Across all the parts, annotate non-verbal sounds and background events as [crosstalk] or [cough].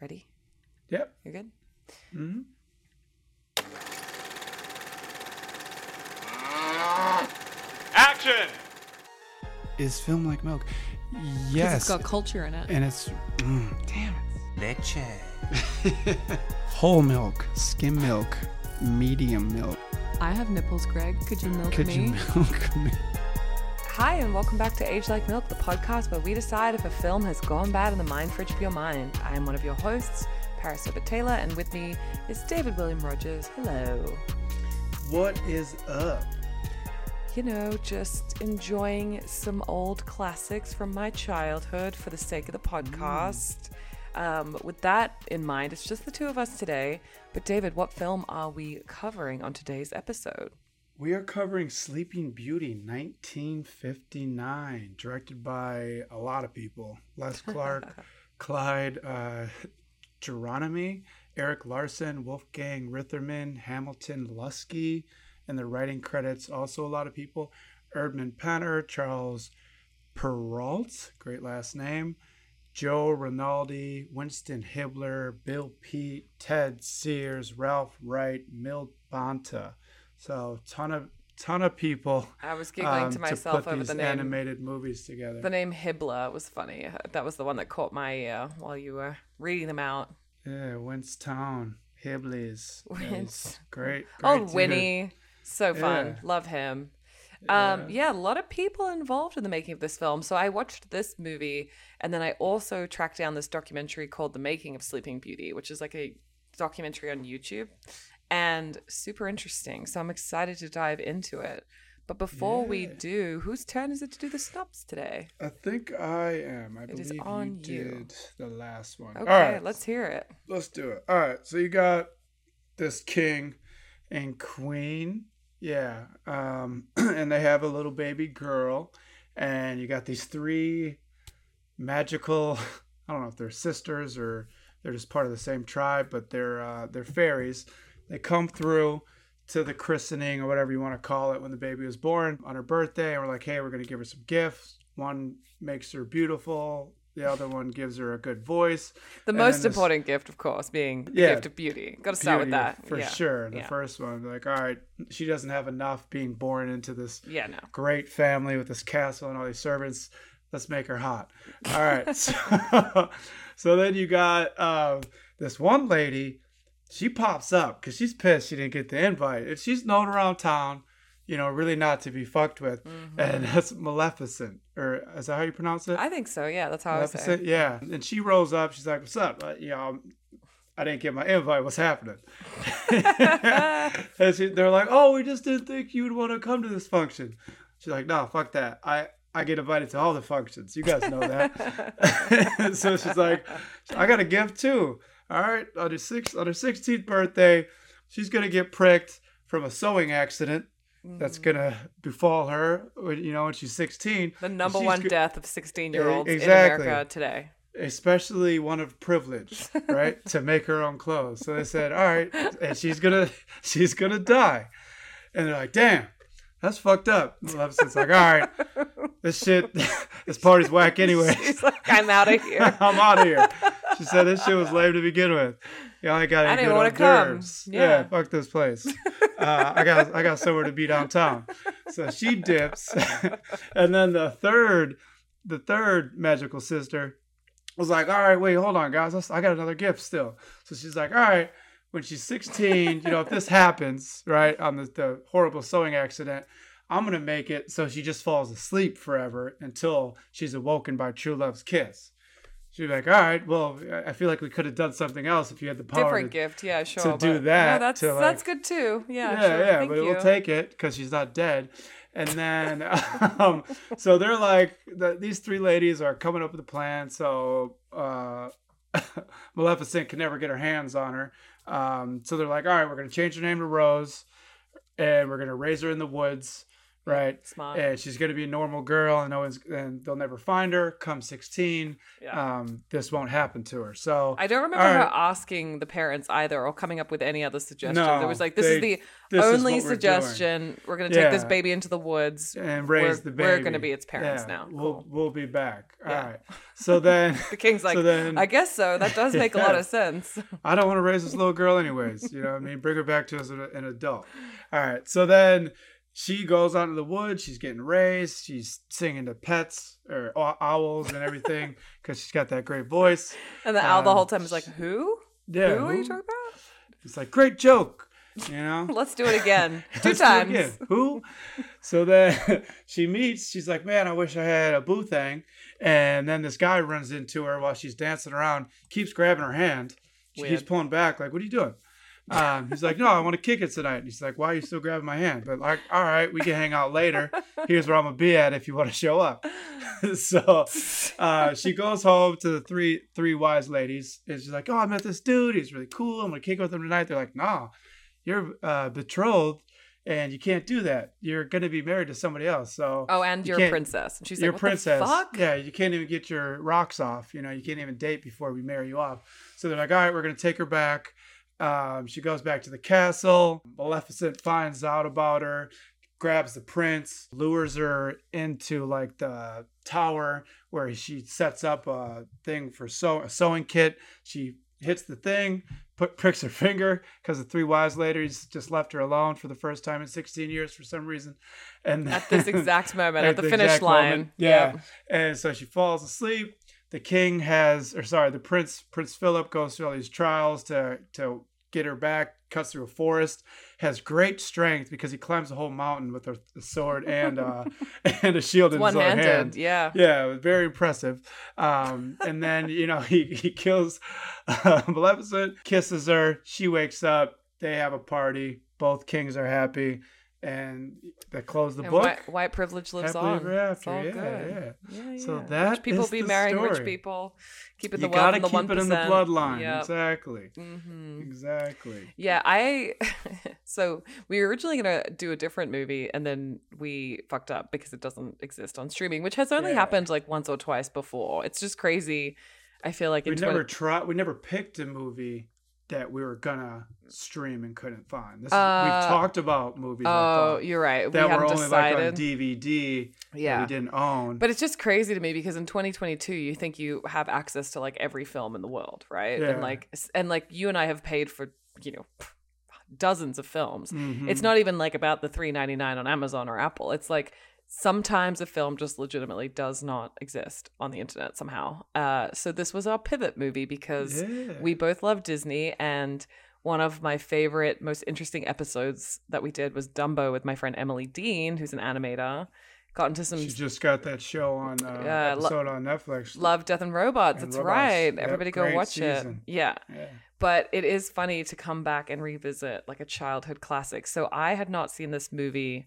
Ready? Yep. You're good? hmm Action! Is film like milk? Yes. It's got culture in it. and it's mm, damn Leche. it. [laughs] Whole milk, skim milk, medium milk. I have nipples, Greg. Could you milk Could me? you milk me? Hi, and welcome back to Age Like Milk, the podcast where we decide if a film has gone bad in the mind fridge of your mind. I am one of your hosts, Paris Orbit Taylor, and with me is David William Rogers. Hello. What is up? You know, just enjoying some old classics from my childhood for the sake of the podcast. Um, with that in mind, it's just the two of us today. But, David, what film are we covering on today's episode? We are covering Sleeping Beauty 1959, directed by a lot of people. Les [laughs] Clark, Clyde uh, Geronimi, Eric Larson, Wolfgang Reitherman, Hamilton Luske, and the writing credits also a lot of people. Erdman Penner, Charles Perrault, great last name, Joe Rinaldi, Winston Hibler, Bill Peet, Ted Sears, Ralph Wright, Milt Banta. So ton of ton of people. I was giggling um, to myself put over these the name. animated movies together. The name Hibler was funny. That was the one that caught my ear while you were reading them out. yeah, Winston Hibbles. Wins. Great. great Oh. Winnie. So fun. Yeah. Love him. Um, yeah, a lot of people involved in the making of this film. So I watched this movie and then I also tracked down this documentary called The Making of Sleeping Beauty, which is like a documentary on YouTube and super interesting. So I'm excited to dive into it. But before we do, whose turn is it to do the stops today? I think I am. I It believe on you you. did the last one. Okay, All right, let's hear it. let's do it. All right, so you got this king and queen, yeah, um, [clears throat] and they have a little baby girl, and you got these three magical. [laughs] I don't know if they're sisters or they're just part of the same tribe, but they're uh, they're fairies. They come through to the christening or whatever you want to call it when the baby was born on her birthday, and we're like, hey, we're gonna give her some gifts. One makes her beautiful. The other one gives her a good voice. The And most then this- important gift, of course, being the Yeah. gift of beauty. Got to start with that. for yeah. sure. The Yeah. first one, like, all right, she doesn't have enough being born into this Yeah, no. great family with this castle and all these servants. Let's make her hot. All right. [laughs] so, [laughs] so then you got um, this one lady. She pops up because she's pissed she didn't get the invite. If she's known around town, you know, really not to be fucked with. And that's Maleficent. Or is that how you pronounce it? Mm-hmm. I think so. Yeah, that's how I would say. Yeah. And she rolls up. She's like, "What's up? Uh, you know, I didn't get my invite. What's happening?" [laughs] and she, they're like, "Oh, we just didn't think you would want to come to this function." She's like, "No, fuck that. I." I get invited to all the functions. You guys know that. [laughs] so she's like, I got a gift too. All right, on her six on her sixteenth birthday, she's gonna get pricked from a sewing accident that's mm. gonna befall her. when- You know, when she's sixteen. The number one go- death of 16 year olds Exactly. in America today. especially one of privilege, [laughs] right? to make her own clothes. So they said, "All right," and she's gonna [laughs] she's gonna die. And they're like, "Damn, that's fucked up." Maleficent's like, "All right, this shit, [laughs] this party's whack anyway. She's like, I'm out of here. I'm out of here." She said, "This shit was lame to begin with. You know, I got I didn't wanna hors come. Yeah. Yeah, fuck this place. [laughs] Uh, I got I got somewhere to be downtown." So she dips, [laughs] and then the third, the third magical sister was like, all right, wait, hold on, guys. I got another gift still. So she's like, all right, when she's 16, you know, if this happens, right, on the, the horrible sewing accident, I'm going to make it so she just falls asleep forever until she's awoken by true love's kiss. She'd be like, all right, well, I- feel like we could have done something else if you had the power Different to, gift, yeah, sure. to do that, No, that's to, like- that's good too. Yeah, yeah, sure. yeah, but you. we'll take it because she's not dead. And then, [laughs] um, so they're like, the, these three ladies are coming up with a plan. So uh, [laughs] Maleficent can never get her hands on her. Um, so they're like, all right, we're gonna change her name to Rose, and we're gonna raise her in the woods, right? Smart. And she's gonna be a normal girl, and no one's and they'll never find her. Come sixteen, Yeah. um, this won't happen to her. So I don't remember her right. asking the parents either or coming up with any other suggestion. No, there was like, this they- is the this is only we're suggestion. We're, going to take this baby into the woods. and raise we're, the baby. We're going to be its parents Yeah, now. We'll Cool. we'll be back. All Yeah. right. So then [laughs] The king's like, so then I guess so. That does make a lot of [laughs] sense. I don't want to raise this little girl anyways. You know what I mean? Bring her back to us an adult. All right. So then she goes out into the woods. She's getting raised. She's singing to pets or owls and everything [laughs] because she's got that great voice. And the owl the Um, whole time is like, who? Yeah. who are you talking about? It's like, great joke. You know? [laughs] Let's do it again. [laughs] 2 Let's do it times. again. Who? So then she meets. She's like, "Man, I wish I had a boo thing." And then this guy runs into her while she's dancing around, keeps grabbing her hand. She keeps pulling back, like, "What are you doing?" Um, he's like, "No, I want to kick it tonight." And he's like, "Why are you still grabbing my hand?" But like, "All right, we can hang out later. Here's where I'm gonna be at if you want to show up." [laughs] so uh, she goes home to the three three wise ladies, and she's like, "Oh, I met this dude. He's really cool. I'm gonna kick it with him tonight." They're like, "No, you're uh, betrothed." And you can't do that. You're going to be married to somebody else. So Oh, and You you're a princess. And she's you're like, a princess. the fuck? Yeah, you can't even get your rocks off. You know, you can't even date before we marry you off. So they're like, all right, we're gonna take her back. Um, she goes back to the castle. Maleficent finds out about her, grabs the prince, lures her into like the tower where she sets up a thing for sew- a sewing kit. She hits the thing, put, pricks her [laughs] finger because the three wise ladies just left her alone for the first time in 16 years for some reason. And At this exact moment, [laughs] at, the, finish line. moment. Yeah. And so she falls asleep. The king has, or sorry, the prince, Prince Philip goes through all these trials to to get her back. Cuts through a forest. Has great strength because he climbs a whole mountain with a, sword and uh [laughs] [laughs] and a shield in his other hand. Yeah. Yeah, it was very impressive. Um, and then you know [laughs] he he kills uh, Maleficent, kisses her. She wakes up. They have a party. Both kings are happy, and they close the And book. white, white privilege lives Happily on. ever It's all Yeah, good. yeah. Yeah, So yeah. that rich people be marrying rich people. Keep it the wealth gotta the keep one it in the bloodline. Yeah. Exactly. hmm Exactly. Yeah, I [laughs] so we were originally gonna do a different movie and then we fucked up because it doesn't exist on streaming, which has only Yeah. happened like once or twice before. It's just crazy. I feel like We never 20 tried. We never picked a movie that we were gonna stream and couldn't find. This is, Uh, we've talked about movies. Oh, thought, you're right. that we were only like on decided. DVD. that yeah. we didn't own. But it's just crazy to me because in 2022, you think you have access to like every film in the world, right? Yeah. And like, and like you and I have paid for, you know, dozens of films. Mhm. It's not even like about the 3.99 on Amazon or Apple. It's like sometimes a film just legitimately does not exist on the internet somehow. Uh, so this was our pivot movie because Yeah. we both love Disney and one of my favorite, most interesting episodes that we did was Dumbo with my friend Emily Dean, who's an animator. Got into some She just got that show on uh, lo- episode on Netflix. Love, Death, and Robots. And That's Robots. right. Yep, Everybody go watch season. it. Yeah. Yeah. But it is funny to come back and revisit like a childhood classic. So I had not seen this movie,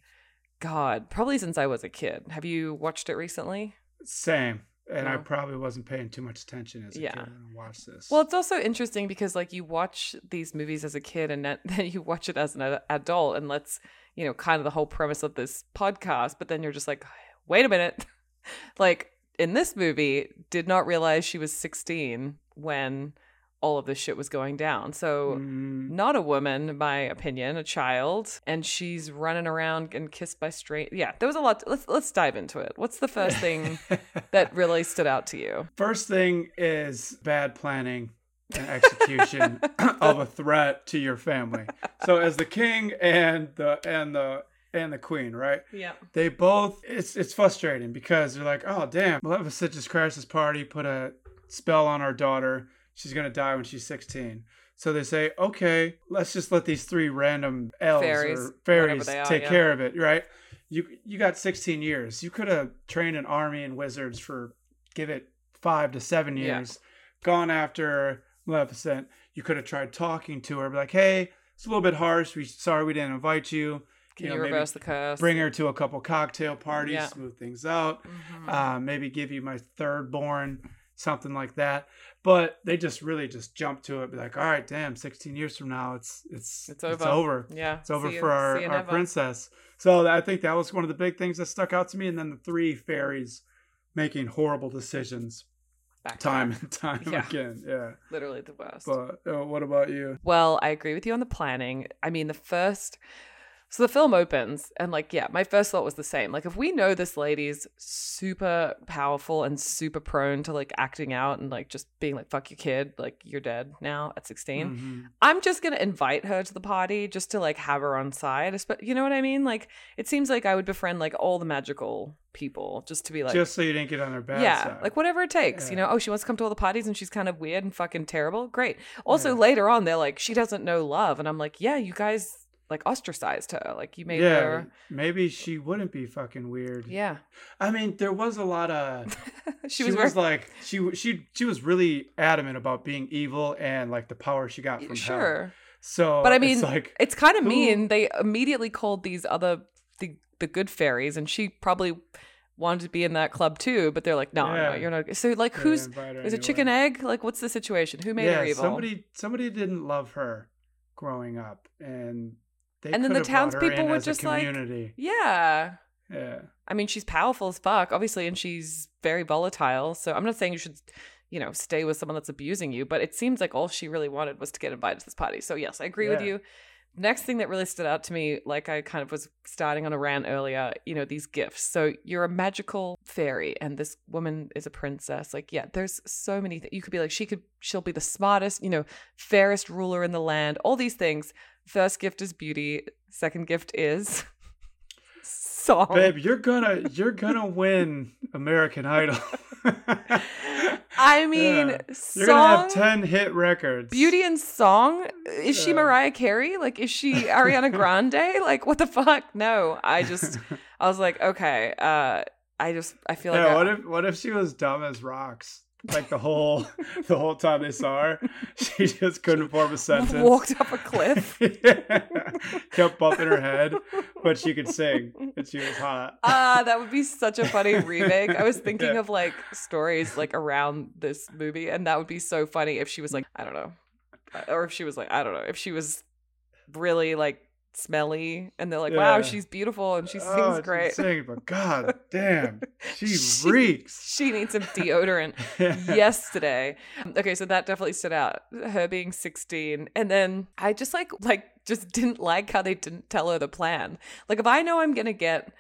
God, probably since I was a kid. Have you watched it recently? Same. And I probably wasn't paying too much attention as a Yeah. kid I watched this. Well, it's also interesting because like you watch these movies as a kid and then [laughs] then you watch it as an adult and let's, you know, kind of the whole premise of this podcast, but then you're just like, [sighs] wait a minute. [laughs] like in this movie, did not realize she was 16 when all of this shit was going down. So Mm, not a woman, in my opinion, a child, and she's running around and kissed by straight. Yeah, there was a lot. To, let's let's dive into it. What's the first thing [laughs] that really stood out to you? First thing is bad planning and execution [laughs] of a threat to your family. So as the king and the and the and the queen, right? Yeah. They both it's it's frustrating because they're like, oh damn, Maleficent just crashed this party, put a spell on our daughter. She's gonna die when she's 16. So they say, okay, let's just let these three random elves Fairies, or fairies are, take yeah. care of it, right? You you got 16 years. You could have trained an army and wizards for give it five to seven Yeah. years, gone after Maleficent. You could have tried talking to her, be like, hey, it's a little bit harsh. We sorry we didn't invite you. Can You you, know, maybe reverse the curse? Bring her to a couple cocktail parties, Yeah. smooth things out. Mhm. Uh, maybe give you my third born something like that. But they just really just jump to it, be like, all right, damn, 16 years from now, it's it's It's over. It's over. Yeah. It's over See for our, you our never. princess. So I think that was one of the big things that stuck out to me. And then the three fairies making horrible decisions Back time and time Yeah. again. Yeah. Literally the worst. But uh, what about you? Well, I agree with you on the planning. I mean, the first. So the film opens, and like, yeah, my first thought was the same. Like, if we know this lady's super powerful and super prone to like acting out and like just being like, fuck your kid, like, you're dead now at 16, Mhm. I'm just going to invite her to the party just to like have her on side. Espe- You know what I mean? Like, it seems like I would befriend like all the magical people just to be like, Just so you didn't get on her bad yeah, side. like whatever it takes. You know, oh, she wants to come to all the parties and she's kind of weird and fucking terrible. Great. Also, Yeah. later on, they're like, she doesn't know love, and I'm like, yeah, you guys like ostracized her. Like you made yeah, her. maybe she wouldn't be fucking weird. Yeah, I mean, there was a lot of. [laughs] she was, very, like she she she was really adamant about being evil and like the power she got from hell. sure. So, But I it's mean, like It's kind of mean. They immediately called these other the the good fairies, and she probably wanted to be in that club too. But they're like, no, no, Yeah. you're not. So like, they who's is it chicken egg? Like, what's the situation? Who made yeah, her evil? somebody somebody didn't love her growing up, and they And then the could have brought her townspeople were just like- yeah. yeah, I mean, she's powerful as fuck, obviously, and she's very volatile. So I'm not saying you should, you know, stay with someone that's abusing you, but it seems like all she really wanted was to get invited to this party. So yes, I agree with you. Next thing that really stood out to me, like I kind of was starting on a rant earlier, you know, these gifts. So you're a magical fairy, and this woman is a princess. Like, yeah, there's so many. Th- you could be like, she could, she'll be the smartest, you know, fairest ruler in the land. All these things. First gift is beauty. Second gift is [laughs] song. babe, you're gonna you're gonna win American Idol. [laughs] I mean, Yeah. song, You're gonna have ten hit records. beauty and song. Is she Mariah Carey? Like, is she [laughs] Ariana Grande? like, what the fuck? No, I just, I was like, okay. Uh, I just, I feel like, yeah, I- what if what if she was dumb as rocks? Like the whole [laughs] the whole time they saw her, [laughs] she just couldn't form a sentence. walked up a cliff. [laughs] Kept bumping her head, but she could sing and she was hot. Ah, that would be such a funny remake. I was thinking Yeah. of like stories like around this movie, and that would be so funny if she was like, I don't know, or if she was like, I don't know, if she was really like smelly, and they're like, wow, she's beautiful and she sings Oh, great. Sing, but god [laughs] damn, she, She- reeks. She needs some deodorant [laughs] yesterday. Okay, so that definitely stood out. Her being 16. And then I just like like just didn't like how they didn't tell her the plan. Like if I know I'm to get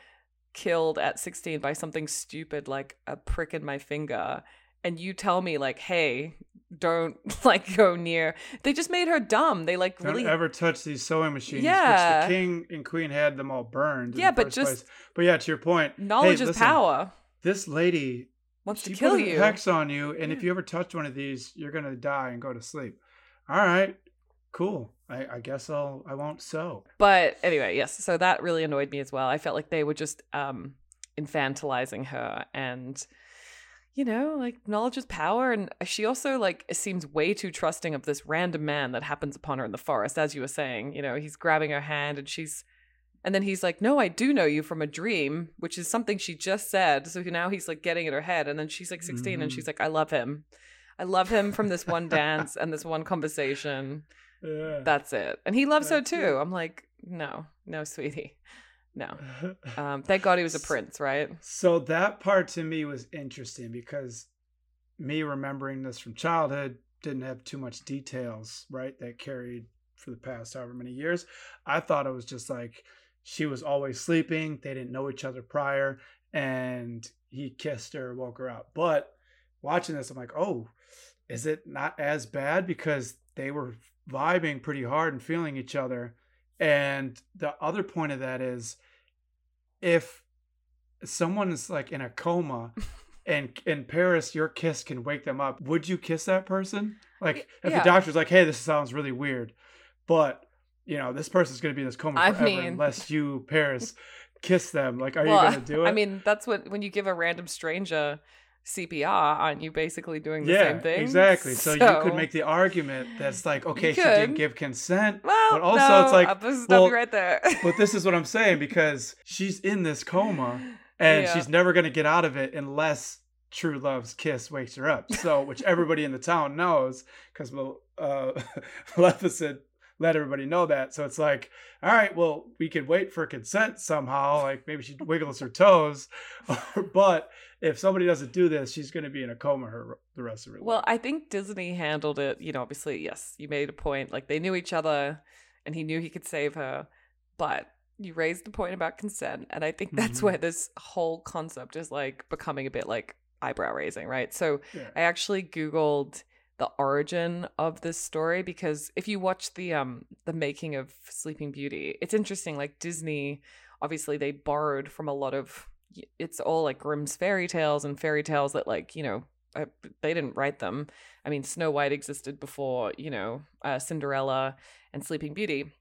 killed at 16 by something stupid like a prick in my finger and you tell me like, "Hey, don't [laughs] like go near." They just made her dumb. They like Don't really ever touch these sewing machines. Yeah. which the king and queen had them all burned. Yeah, but just- place. But yeah, to your point, knowledge hey, is listen, power. This lady, Wants to kill you. hex on you, and if you ever touch one of these, you're gonna die and go to sleep. All right, cool. I, I guess I'll I won't sew. But anyway, yes. So that really annoyed me as well. I felt like they were just um infantilizing her and you know, like knowledge is power and she also like seems way too trusting of this random man that happens upon her in the forest as you were saying. You know, he's grabbing her hand and she's and then he's like, "No, I do know you from a dream," which is something she just said. So now he's like getting in her head and then she's like 16 and Mhm. she's like, "I love him." I love him from this one dance and this one conversation [laughs] Yeah. that's it. And he loves her too. it. I'm like, no, no, sweetie, no. [laughs] Um, thank God he was a prince, right? So that part to me was interesting because me remembering this from childhood didn't have too much details, right? That carried for the past however many years. I thought it was just like she was always sleeping, they didn't know each other prior, and he kissed her, woke her up. But watching this, I'm like, oh, is it not as bad because they were vibing pretty hard and feeling each other? And the other point of that is if someone is like in a coma [laughs] and in Paris your kiss can wake them up, would you kiss that person? Like if Yeah. the doctor's like, "Hey, this sounds really weird," but you know this person's going to be in this coma I forever mean- unless you Paris kiss them. Like, are well, you going to do [laughs] it? I mean, that's what when you give a random stranger CPR, aren't you basically doing the yeah, same thing? exactly. So, you could make the argument that's like, okay, she didn't give consent, Well, but also no, it's like, I'll well, right there. but this is what I'm saying [laughs] because she's in this coma and Yeah. she's never going to get out of it unless true love's kiss wakes her up. So, which everybody in the town knows because uh, [laughs] Maleficent let everybody know that. So it's like, all right, well, we could wait for consent somehow. Like maybe she wiggles her toes, [laughs] but if somebody doesn't do this, she's going to be in a coma her the rest of her life. Well, I think Disney handled it. You know, obviously, yes, you made a point. Like they knew each other, and he knew he could save her, but you raised the point about consent, and I think that's Mhm. where this whole concept is like becoming a bit like eyebrow raising, right? So Yeah. I actually googled the origin of this story because if you watch the um the making of Sleeping Beauty, it's interesting. Like Disney, obviously they borrowed from a lot of. It's all like Grimm's fairy tales and fairy tales that like you know uh, they didn't write them. I mean, Snow White existed before you know uh, Cinderella and Sleeping Beauty.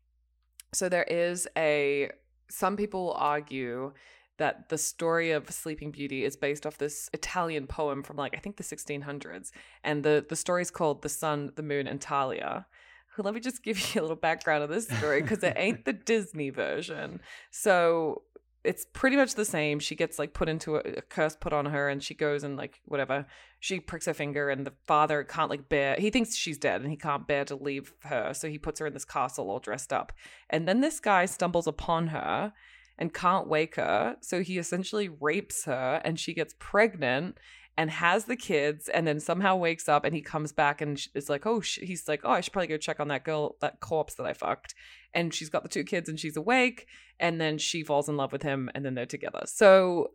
So there is a. Some people will argue that the story of Sleeping Beauty is based off this Italian poem from like I think the 1600s, and the the story is called "The Sun, the Moon, and Talia." [laughs] Let me just give you a little background of this story because it ain't the Disney version. So it's pretty much the same. She gets like put into a, a curse put on her, and she goes and like whatever. She pricks her finger, and the father can't like bear. He thinks she's dead, and he can't bear to leave her, so he puts her in this castle all dressed up. And then this guy stumbles upon her and can't wake her. So he essentially rapes her and she gets pregnant and has the kids and then somehow wakes up and he comes back and is like, oh, sh-. he's like, oh, I should probably go check on that girl, that corpse that I fucked. And she's got the two kids and she's awake. And then she falls in love with him and then they're together. So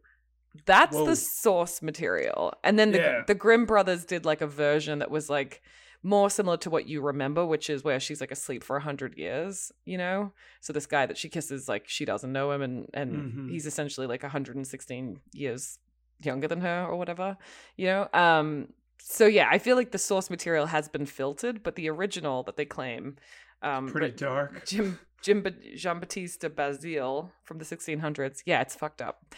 that's Whoa. the source material. And then the, Yeah. the Grimm brothers did like a version that was like, more similar to what you remember, which is where she's like asleep for a hundred years, you know. So this guy that she kisses, like she doesn't know him, and and Mhm. he's essentially like 116 years younger than her or whatever, you know. Um. So yeah, I feel like the source material has been filtered, but the original that they claim, um, Pretty dark. Jim Jim Jean Baptiste Basile from the 1600s. Yeah, it's fucked up.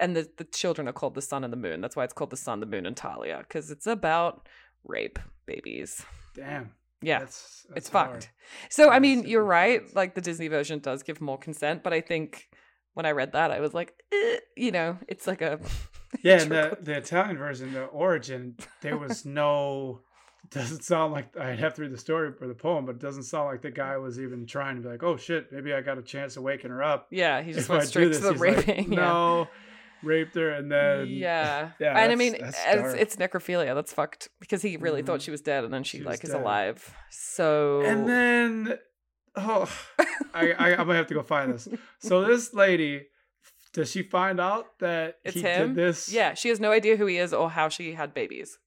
And the the children are called the sun and the moon. That's why it's called the sun, the moon, and Talia because it's about rape babies. Damn. Yeah, That's, that's it's hard. fucked. So I mean, you're right. Like the Disney version does give more consent, but I think when I read that, I was like, eh, you know, it's like a [laughs] Yeah, the, the Italian version, the origin, there was no. Doesn't sound like I'd have to read the story or the poem, but it doesn't sound like the guy was even trying to be like, "Oh shit, maybe I got a chance of waking her up." yeah, he just if went straight this, to the he's like, raping. [laughs] yeah. Raped her, and then yeah. [laughs] yeah, and I mean, it's, it's necrophilia. That's fucked because he really thought Mhm. she was dead, and then she, She like is dead. alive. So And then, oh, [laughs] I, I I'm gonna have to go find this. So this lady, does she find out that it's he him. did this? Yeah, she has no idea who he is or how she had babies.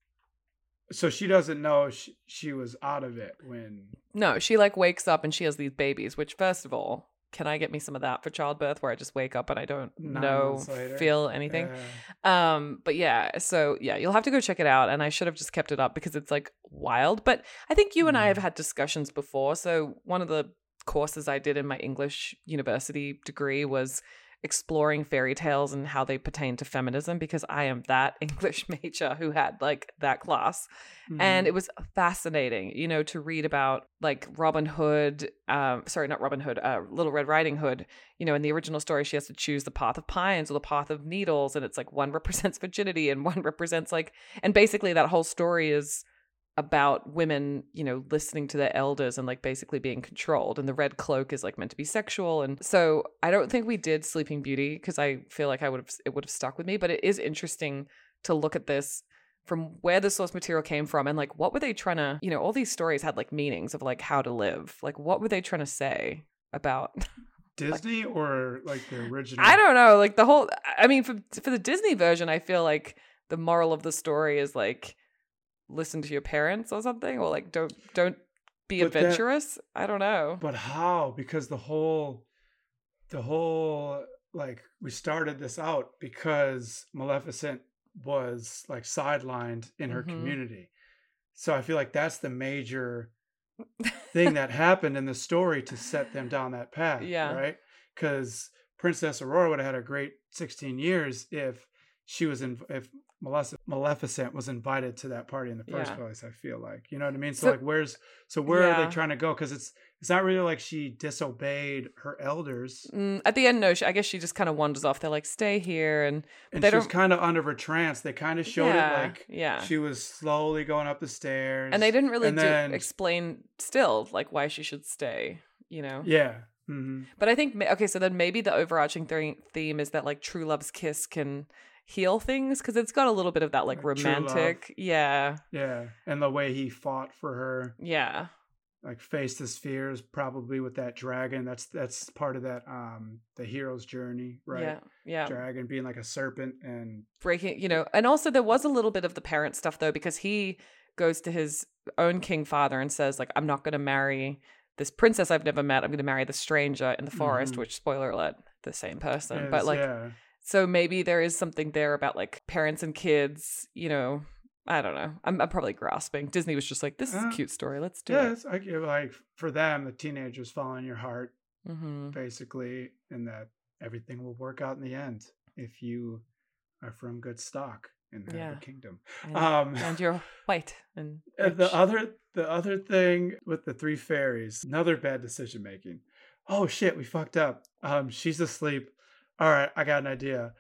So she doesn't know she, she was out of it when. No, she like wakes up and she has these babies. Which, first of all, can I get me some of that for childbirth, where I just wake up and I don't Nine know, feel anything? uh, Um, but yeah, so yeah, you'll have to go check it out. And I should have just kept it up because it's like wild. But I think you and I Mhm. have had discussions before. So one of the courses I did in my English university degree was exploring fairy tales and how they pertain to feminism because I am that [laughs] English major who had like that class and mhm. it was fascinating you know to read about like robin hood um sorry not robin hood uh little red riding hood you know in the original story she has to choose the path of pines or the path of needles and it's like one [laughs] represents virginity and one represents like and basically that whole story is about women you know listening to their elders and like basically being controlled and the red cloak is like meant to be sexual and so i don't think we did sleeping beauty because i feel like i would have it would have stuck with me but it is interesting to look at this from where the source material came from and like what were they trying to you know all these stories had like meanings of like how to live like what were they trying to say about [laughs] Disney or like the original. i don't know like the whole i mean for for the disney version i feel like the moral of the story is like listen to your parents or something or like don't don't be But that- adventurous i don't know But how? Because the whole, the whole like we started this out because Maleficent was like sidelined in her Mhm. community. So I feel like that's the major [laughs] thing that happened in the story to set them down that path. Yeah. Right. Because Princess Aurora would have had a great 16 years if she was in, if Maleficent was invited to that party in the first Yeah. place. I feel like, you know what I mean? So, So- like, where's, so where are they trying to go? Because it's, it's not really like she disobeyed her elders. Mm, at the end, no. She, I guess she just kind of wanders off. They're like, "Stay here," and And they she was kind of under a trance. They kind of showed yeah, it like yeah. she was slowly going up the stairs. and they didn't really do, then- explain still like why she should stay. You know. Yeah. hmm But I think okay, so then maybe the overarching theme is that like true love's kiss can heal things because it's got a little bit of that like Like true love. romantic. Yeah, Yeah. And the way he fought for her, yeah, like faced his fears, probably with that dragon. That's that's part of that um the hero's journey, right? yeah, yeah. Dragon being like a serpent and Breaking, you know, and also there was a little bit of the parent stuff though because he goes to his own king father and says like, "I'm not going to marry." This princess I've never met. I'm going to marry the stranger in the forest, Mhm. which spoiler alert, the same person. but like, yeah. So maybe there is something there about like parents and kids, you know. I don't know. I'm, I'm probably grasping. Disney was just like, this is a Uh, cute story. Let's do Yeah, it. give like for them, the teenagers fall in your heart, hmm basically, and that everything will work out in the end if you are from good stock in the Yeah. kingdom. And, Um, and you're white and [laughs] And the other the other thing with the three fairies, another bad decision making. Oh shit, we fucked up. Um, she's asleep. All right, I got an idea.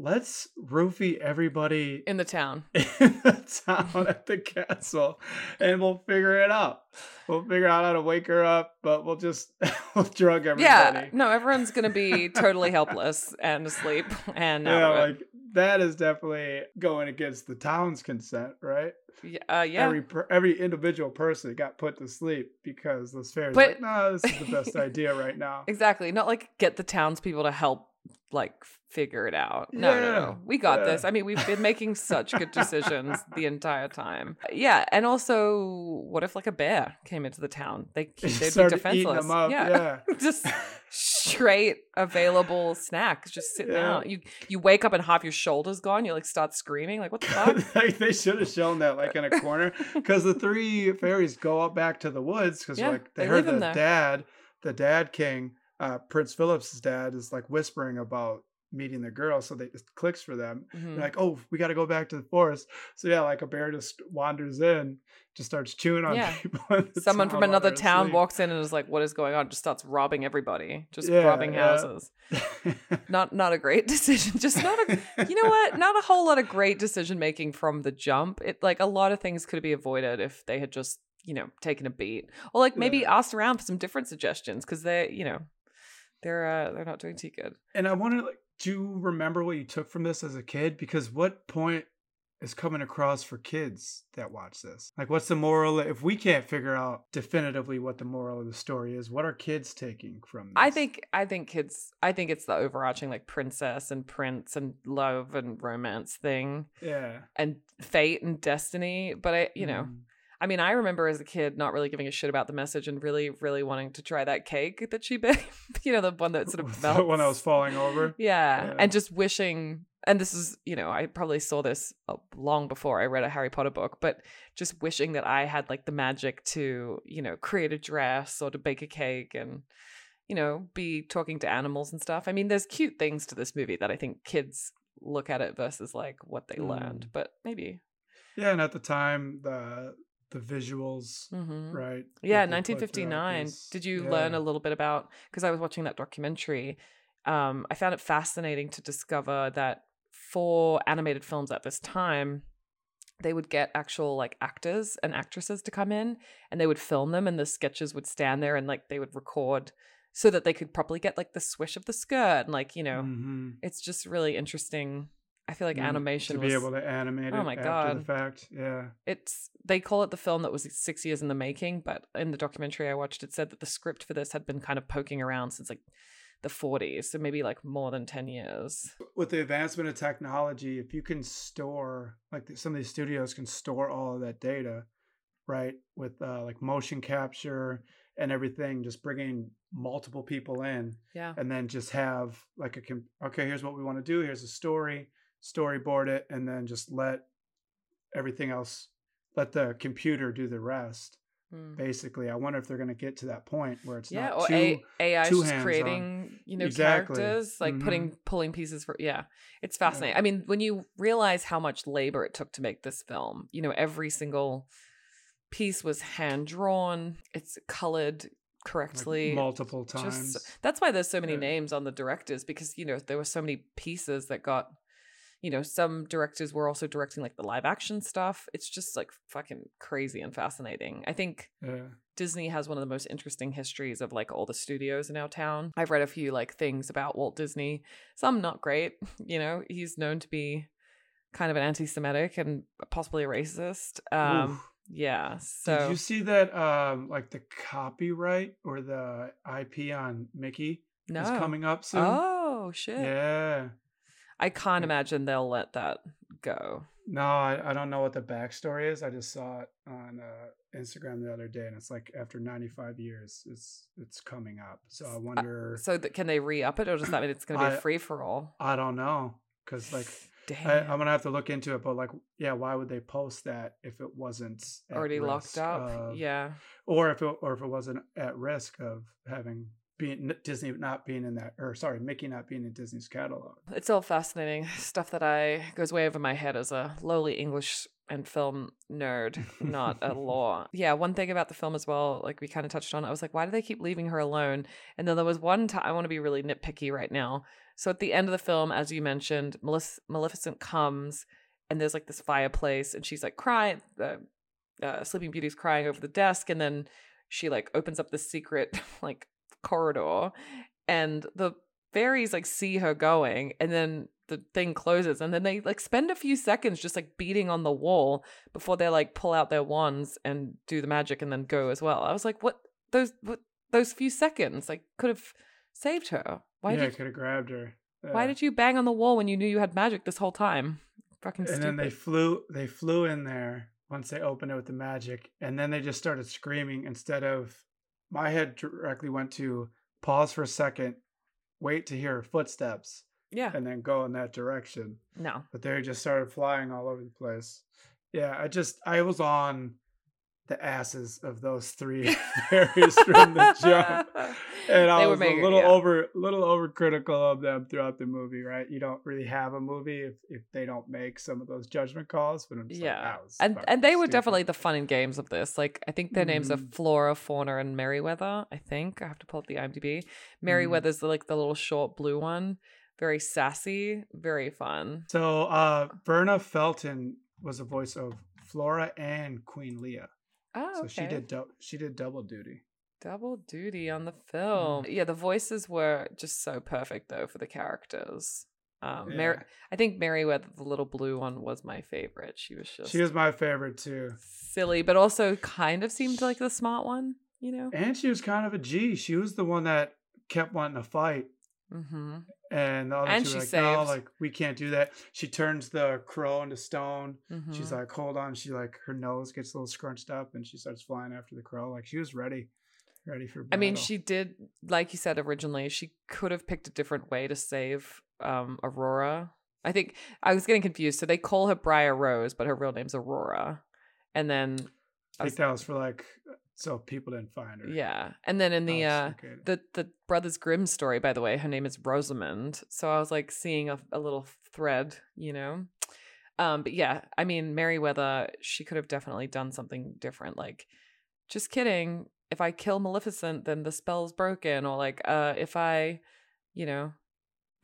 Let's roofie everybody in the town. [laughs] in the town at the castle, and we'll figure it out. We'll figure out how to wake her up, but we'll just [laughs] we'll drug everybody. Yeah, no, everyone's gonna be [laughs] totally helpless and asleep and yeah, like that is definitely going against the town's consent, right? Y- uh, yeah, every per- every individual person got put to sleep because those fairies But- like, no, this is the best idea right now. exactly. Not like get the townspeople to help like figure it out. No, no, Yeah, no. We got yeah. this. I mean, we've been making such good decisions the entire time. Uh, yeah, and also, what if like a bear came into the town? They [laughs] they'd be defenseless. up. Yeah. [laughs] just straight available snacks just sitting Yeah. out. You you wake up and half your shoulders gone. You like start screaming like what the [laughs] fuck? like they should have shown that like in a corner because the three fairies go up back to the woods because Yeah, like they, they heard the dad, the dad king, uh, Prince Philip's dad is like whispering about meeting the girl, so they it clicks for them. Mhm. They're like, oh, we got to go back to the forest. So yeah, like a bear just wanders in, just starts chewing on Yeah. people. Someone from another town asleep. walks in and is like, "What is going on?" Just starts robbing everybody, just Yeah, robbing yeah. houses. [laughs] Not not a great [laughs] decision. Just not a. you know what? Not a whole lot of great decision making from the jump. It like a lot of things could be avoided if they had just you know taken a beat or like maybe asked around for some different suggestions because they're you know they're uh, they're not doing too good. And I wonder, like, do you remember what you took from this as a kid? Because what point is coming across for kids that watch this? Like, what's the moral? If we can't figure out definitively what the moral of the story is, what are kids taking from this? I think I think kids I think it's the overarching like princess and prince and love and romance thing yeah, and fate and destiny. But I you know Mhm. I mean I remember as a kid not really giving a shit about the message and really really wanting to try that cake that she [laughs] baked. you know the one that sort of [laughs] melts. the one that was falling over. Yeah. Yeah. And just wishing, and this is, you know, I probably saw this uh, long before I read a Harry Potter book, but just wishing that I had like the magic to, you know, create a dress or to bake a cake and, you know, be talking to animals and stuff. I mean, there's cute things to this movie that I think kids look at it versus like what they learned, Mm. but maybe. Yeah, and at the time, the the visuals, hmm right? Yeah, that they put throughout 1959. Did you learn a little bit about because I was watching that documentary? Um, I found it fascinating to discover that for animated films at this time, they would get actual like actors and actresses to come in and they would film them and the sketches would stand there and like they would record so that they could properly get like the swish of the skirt and like, you know, Mhm. it's just really interesting. I feel like Mm, animation to be was, able to animate Oh my God. the fact. Yeah, it's they call it the film that was six years in the making but in the documentary i watched it said that the script for this had been kind of poking around since like the 40s so maybe like more than 10 years with the advancement of technology, if you can store, like some of these studios can store all of that data, right? With uh, like motion capture and everything, just bringing multiple people in, yeah and then just have like a okay, here's what we want to do. Here's a story, storyboard it, and then just let everything else, let the computer do the rest. Mm. Basically, I wonder if they're going to get to that point where it's yeah not or too. A- ai is too creating you know Exactly. characters like Mhm. putting pulling pieces for yeah it's fascinating i mean when you realize how much labor it took to make this film you know every single piece was hand drawn it's colored correctly. like, multiple times. Just that's why there's so many Yeah. names on the directors because you know there were so many pieces that got you know some directors were also directing like the live action stuff it's just like fucking crazy and fascinating i think yeah. disney has one of the most interesting histories of like all the studios in our town i've read a few like things about walt disney some not great [laughs] you know he's known to be kind of an anti-semitic and possibly a racist um Oof. yeah so Did you see that? Um, like the copyright or the IP on Mickey no is coming up soon. oh shit Yeah. I can't imagine they'll let that go. No, I, I don't know what the backstory is. I just saw it on uh, Instagram the other day, and it's like after 95 years, it's it's coming up. So I wonder. So that, can they re up it, or does that mean it's going to be a I- free for all? I don't know because like. I, I'm gonna have to look into it. But like, yeah, why would they post that if it wasn't Already locked up. of- yeah. or if it or if it wasn't at risk of having being Disney not being in that, or sorry, Mickey not being in Disney's catalog. It's all fascinating [laughs] stuff that I goes way over my head as a lowly English and film nerd, not a [laughs] law. Yeah, one thing about the film as well, like we kind of touched on, I was like, why do they keep leaving her alone? And then there was one time I want to be really nitpicky right now. So at the end of the film, as you mentioned, Malef- Maleficent comes and there's like this fireplace and she's like crying. Uh, uh, Sleeping Beauty's crying over the desk, and then she like opens up the secret [laughs] like corridor, and the fairies like see her going, and then the thing closes, and then they like spend a few seconds just like beating on the wall before they like pull out their wands and do the magic, and then go as well. I was like, what those what those few seconds like could have saved her. Why yeah, did could have grabbed her. why did you bang on the wall when you knew you had magic this whole time? Fucking and stupid. then they flew they flew in there once they opened it with the magic and then they just started screaming instead of my head directly went to pause for a second wait to hear footsteps yeah. and then go in that direction No. but they just started flying all over the place yeah i just i was on the asses of those three [laughs] [laughs] fairies from the jump and I was making- a little yeah. over, little overcritical of them throughout the movie. Right? You don't really have a movie if, if they don't make some of those judgment calls. But I'm just yeah like, and and they were definitely the fun and games of this like i think their names are Mhm. flora fauna and merryweather i think i have to pull up the imdb Mm-hmm. the, like the little short blue one very sassy very fun So uh Verna Felton was the voice of Flora and Queen Leah. Oh So okay. she did dou- she did double duty. double duty on the film Mm-hmm. yeah the voices were just so perfect though for the characters um Yeah. Mer- i think merryweather the little blue one was my favorite she was just She was my favorite too. silly but also kind of seemed like the smart one you know And she was kind of a G. She was the one that kept wanting to fight. Mm-hmm And the other And two she were like, no, like we can't do that. She turns the crow into stone. Mm-hmm. She's like, hold on. She like her nose gets a little scrunched up and she starts flying after the crow. Like she was ready, ready for. I mean, she did, like you said originally, she could have picked a different way to save um, Aurora. I think I was getting confused. So they call her Briar Rose, but her real name's Aurora. And then, I think that was for like so people didn't find her. yeah. And then in the, Oh, uh, okay. the, the Brothers Grimm story, by the way, her name is Rosamond. So I was like seeing a, a little thread, you know? Um, but yeah, I mean, Merryweather, she could have definitely done something different. Like, just kidding. If I kill Maleficent, then the spell's broken. Or like, uh, if I, you know,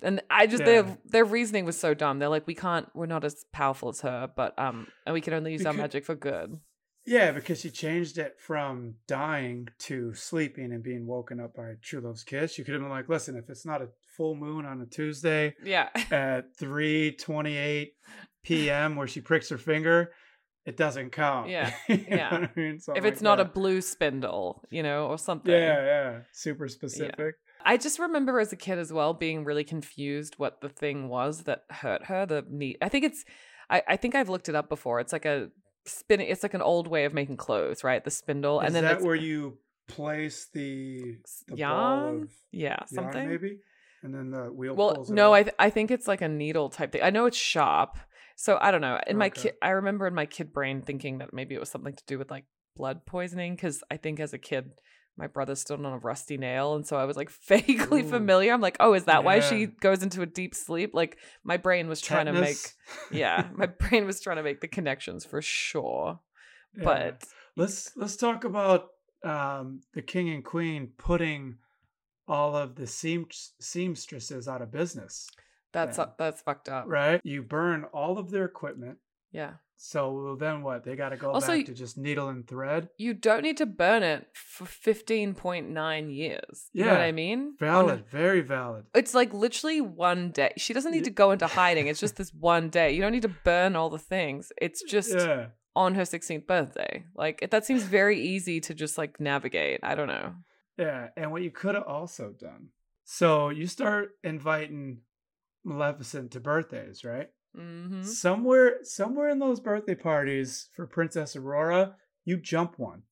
and I just Yeah. their their reasoning was so dumb. They're like, we can't, we're not as powerful as her, but um, and we can only use our magic for good. Yeah, because she changed it from dying to sleeping and being woken up by True Love's kiss. You could have been like, listen, if it's not a full moon on a Tuesday Yeah, [laughs] at three twenty eight p.m. where she pricks her finger, it doesn't count. Yeah, [laughs] yeah. I mean? if it's like not a blue spindle, you know, or something. yeah, yeah, super specific. I just remember as a kid as well being really confused what the thing was that hurt her. The neat. I think it's. I, I think I've looked it up before. It's like a spinning. It's like an old way of making clothes, right? The spindle, Is and then that where you place the, the ball yarn. yeah, yarn, something. maybe, and then the wheel. Well, pulls it no? I th- I think it's like a needle type thing. I know it's shop, So I don't know. In my kid, I remember in my kid brain thinking that maybe it was something to do with like blood poisoning because I think as a kid my brother's stood on a rusty nail, and so I was like [laughs] vaguely Ooh. familiar. I'm like, oh, is that why she goes into a deep sleep? Like my brain was trying to make, [laughs] yeah, my brain was trying to make the connections for sure. Yeah. But let's let's talk about um, the king and queen putting all of the seam- seamstresses out of business. That's Yeah. that's fucked up. Right? You burn all of their equipment. Yeah. So then what? They got to go Also, back to just needle and thread. You don't need to burn it for 15.9 years. You know what I mean? On a- Valid, very valid. It's like literally one day. She doesn't need to go into hiding. It's just this one day. You don't need to burn all the things. It's just yeah. on her 16th birthday. Like that seems very easy to just like navigate. I don't know. Yeah, and what you could have also done. So you start inviting Maleficent to birthdays, right? Hmm Somewhere, somewhere in those birthday parties for Princess Aurora, you jump one.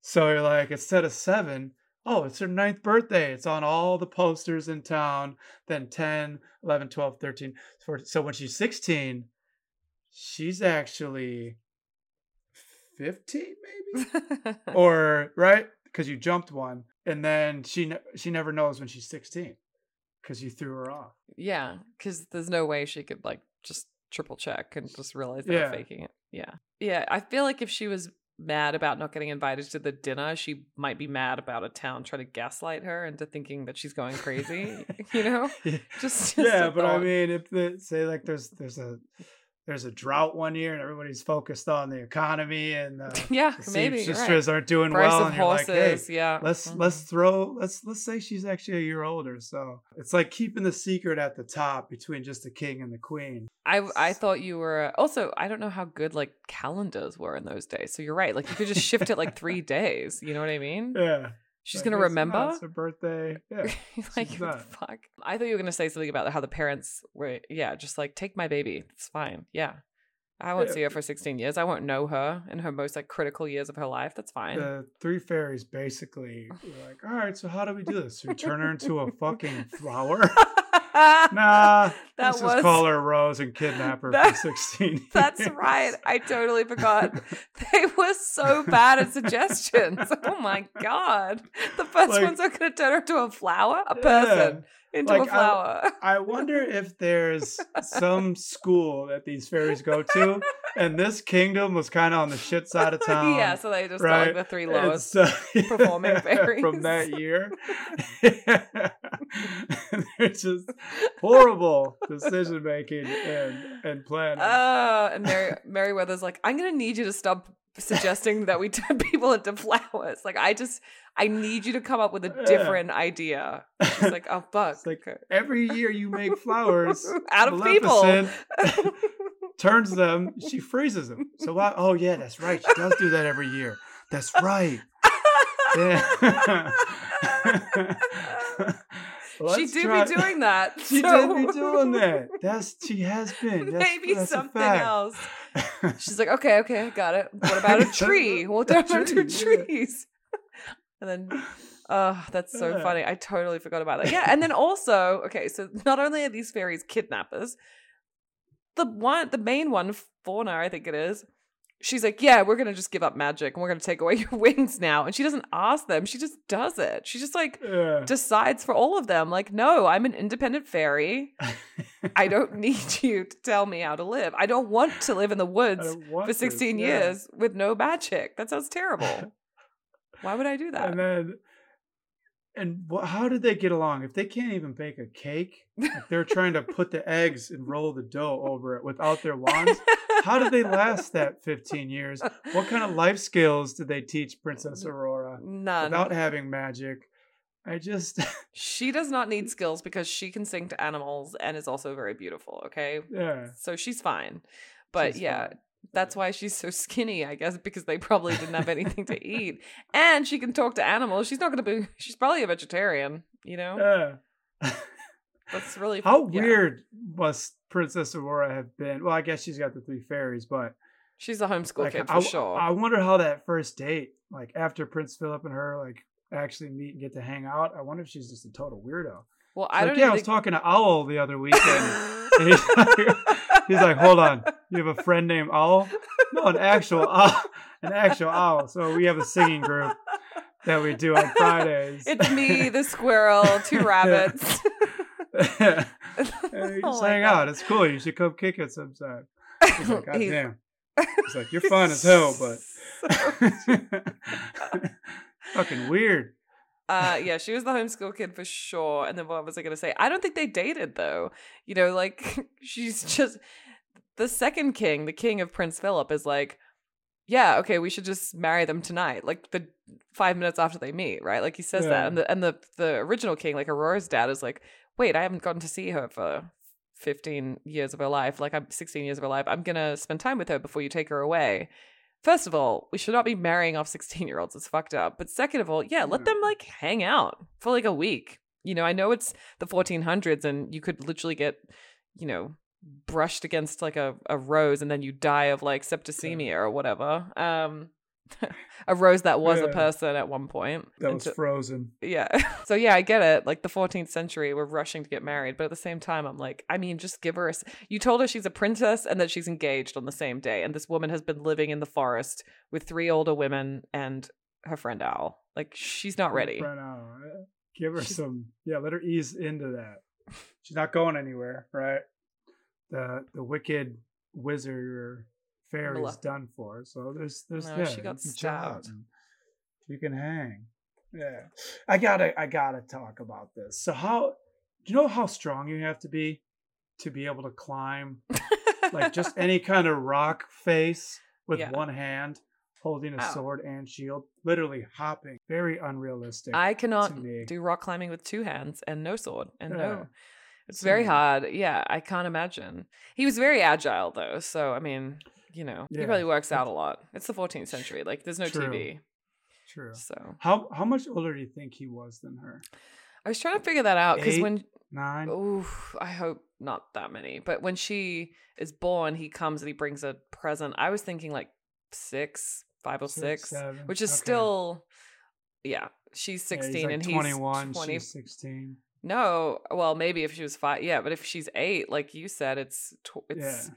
So you're like, instead of seven, oh, it's her ninth birthday. It's on all the posters in town. Then 10, 11, 12, 13, 14. So when she's 16, she's actually 15, maybe? [laughs] or right because you jumped one and then she ne- she never knows when she's 16 because you threw her off yeah, because there's no way she could like just triple check and just realize they Yeah. faking it. Yeah. Yeah. I feel like if she was mad about not getting invited to the dinner, she might be mad about a town trying to gaslight her into thinking that she's going crazy. [laughs] you know? [laughs] Just, just yeah but i mean if the say like there's there's a there's a drought one year and everybody's focused on the economy and uh, [laughs] yeah, the maybe. you're right. aren't doing Price well and you're like hey yeah. let's Mhm. let's throw let's let's say she's actually a year older so it's like keeping the secret at the top between just the king and the queen I I thought you were also I don't know how good like calendars were in those days. So you're right. Like you could just shift it like three [laughs] days. You know what I mean? yeah She's Like, gonna remember. it's her birthday yeah [laughs] like what the fuck. I thought you were gonna say something about how the parents were yeah, just like take my baby. It's fine. Yeah. I won't Yeah. see her for 16 years. I won't know her in her most like critical years of her life. That's fine. the three fairies basically were like, all right, so how do we do this? We turn her into a [laughs] fucking flower? [laughs] [laughs] nah, That was- call her Rose and kidnap her That- for 16 [laughs] That's right. I totally forgot. They were so bad at suggestions. [laughs] Oh my god. The first Like- ones are going to turn her into a flower, a Yeah. person into Like, a I- flower. I wonder if there's some school that these fairies go to, and this kingdom was kind of on the shit side of [laughs] town. yeah, so they just got right? like the three lowest. so- [laughs] performing [laughs] from that year. They're just horrible decision making and and planning. Oh, and Mary Merryweather's like, I'm gonna need you to stop suggesting that we turn people into flowers. Like, I just, I need you to come up with a Yeah. different idea. She's like, oh fuck, It's like every year you make flowers out of people. Turns them, she freezes them. So why? Oh yeah, that's right. She does do that every year. That's right. Yeah. [laughs] she did try- be [laughs] doing that. She so- did be doing that. That's she has been. That's, Maybe that's something else. [laughs] She's like, okay, okay, got it. What about a tree? We'll A turn them yeah. trees. And then, oh, that's so funny. I totally forgot about that. Yeah, and then also, okay, so not only are these fairies kidnappers, the one, the main one, Fauna, I think it is. She's like, yeah, we're gonna just give up magic and we're gonna take away [laughs] your wings now. And she doesn't ask them; she just does it. She just like decides for all of them. Like, no, I'm an independent fairy. [laughs] I don't need [laughs] you to tell me how to live. I don't want to live in the woods for this, 16 yeah. years with no magic. That sounds terrible. Why would I do that? And then, and wh- how did they get along? If they can't even bake a cake, if they're trying to put the eggs and roll the dough over it without their wands, how did they last that 15 years? What kind of life skills did they teach Princess Aurora None. without having magic? I just, [laughs] she does not need skills because she can sing to animals and is also very beautiful. Okay. yeah. So she's fine. But she's yeah, fine. That's why she's so skinny, I guess, because they probably didn't have anything to eat. And she can talk to animals. She's not going to be, she's probably a vegetarian, you know? Yeah. That's really How yeah. weird must Princess Aurora have been? Well, I guess she's got the three fairies, but She's a homeschool like, kid I, for sure. I wonder how that first date, like after Prince Philip and her, like actually meet and get to hang out. I wonder if she's just a total weirdo. well, She's I like, don't yeah, I was think- talking to Owl the other weekend. [laughs] [laughs] he's, like, hold on, you have a friend named Owl? No, an actual [laughs] owl, an actual owl. So we have a singing group that we do on Fridays. It's me, the squirrel, two [laughs] rabbits. and [laughs] we Oh just my hang God. out. It's cool. You should come kick it sometime. He's like, God He's- damn. He's like, you're fine as hell, but. Fucking weird. Uh, yeah, she was the homeschool kid for sure. And then what was I going to say? I don't think they dated though. You know, like [laughs] she's just the second king, the king of Prince Philip, is like, yeah, okay, we should just marry them tonight. Like the five minutes after they meet, right? Like he says Yeah. that, and the and the the original king, like Aurora's dad, is like, wait, I haven't gotten to see her for. 15 years of her life, like I'm 16 years of her life. I'm gonna spend time with her before you take her away. First of all, we should not be marrying off 16 year olds. It's fucked up. But second of all, yeah, let them like hang out for like a week. You know, I know it's the 1400s and you could literally get, you know, brushed against like a, a rose and then you die of like septicemia or whatever. Um, [laughs] a rose that was a person at one point. That was frozen. yeah. [laughs] So yeah, I get it. Like the 14th century, we're rushing to get married, but at the same time, I'm like, I mean, just give her a. s- You told her she's a princess and that she's engaged on the same day, and this woman has been living in the forest with three older women and her friend Owl. Like she's not ready. Right now. uh, Give her She's- some. Yeah, let her ease into that. She's not going anywhere, right? The the wicked wizard or fairy is done for. So there's there's No, yeah, she got you can stabbed. You can hang. Yeah, I gotta I gotta talk about this. So how do you know how strong you have to be to be able to climb like just [laughs] any kind of rock face with Yeah. one hand holding a Ow. sword and shield, literally hopping. Very unrealistic. I cannot do rock climbing with two hands and no sword and Yeah. no. It's very hard. Yeah, I can't imagine. He was very agile though, so I mean, you know, he probably works out a lot. It's the 14th century. Like, there's no True. TV, True. so How how much older do you think he was than her? I was trying to figure that out because when Nine. Oh, I hope not that many. But when she is born, he comes and he brings a present. I was thinking like six, five or Six, six, which is okay. still, yeah. She's Yeah, he's sixteen like and he's 21. twenty. She's 16. No, well, maybe if she was five, yeah. But if she's eight, like you said, it's tw- it's Yeah.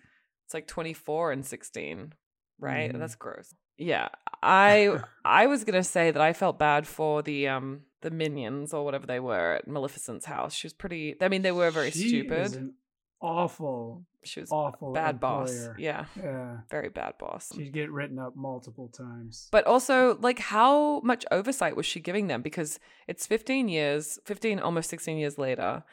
It's like twenty four and sixteen, right? Mhm. That's gross. Yeah, I [laughs] I was gonna say that I felt bad for the um the minions or whatever they were at Maleficent's house. She was pretty. I mean, they were very She stupid. Awful, She was awful bad boss. Yeah, Yeah. very bad boss. She'd get written up multiple times. But also, like, how much oversight was she giving them? Because it's 15 years, 15, almost 16 years later.